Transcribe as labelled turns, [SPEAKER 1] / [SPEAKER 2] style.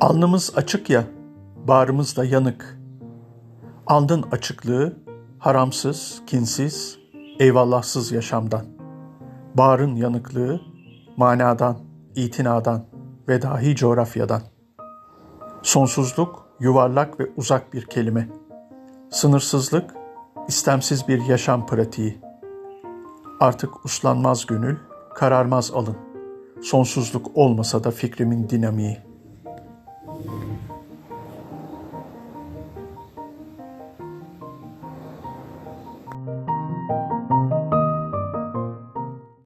[SPEAKER 1] Alnımız açık ya, bağrımız da yanık. Andın açıklığı, haramsız, kinsiz, eyvallahsız yaşamdan. Bağrın yanıklığı, manadan, itinadan ve dahi coğrafyadan. Sonsuzluk, yuvarlak ve uzak bir kelime. Sınırsızlık, istemsiz bir yaşam pratiği. Artık uslanmaz gönül, kararmaz alın. Sonsuzluk olmasa da fikrimin dinamiği.''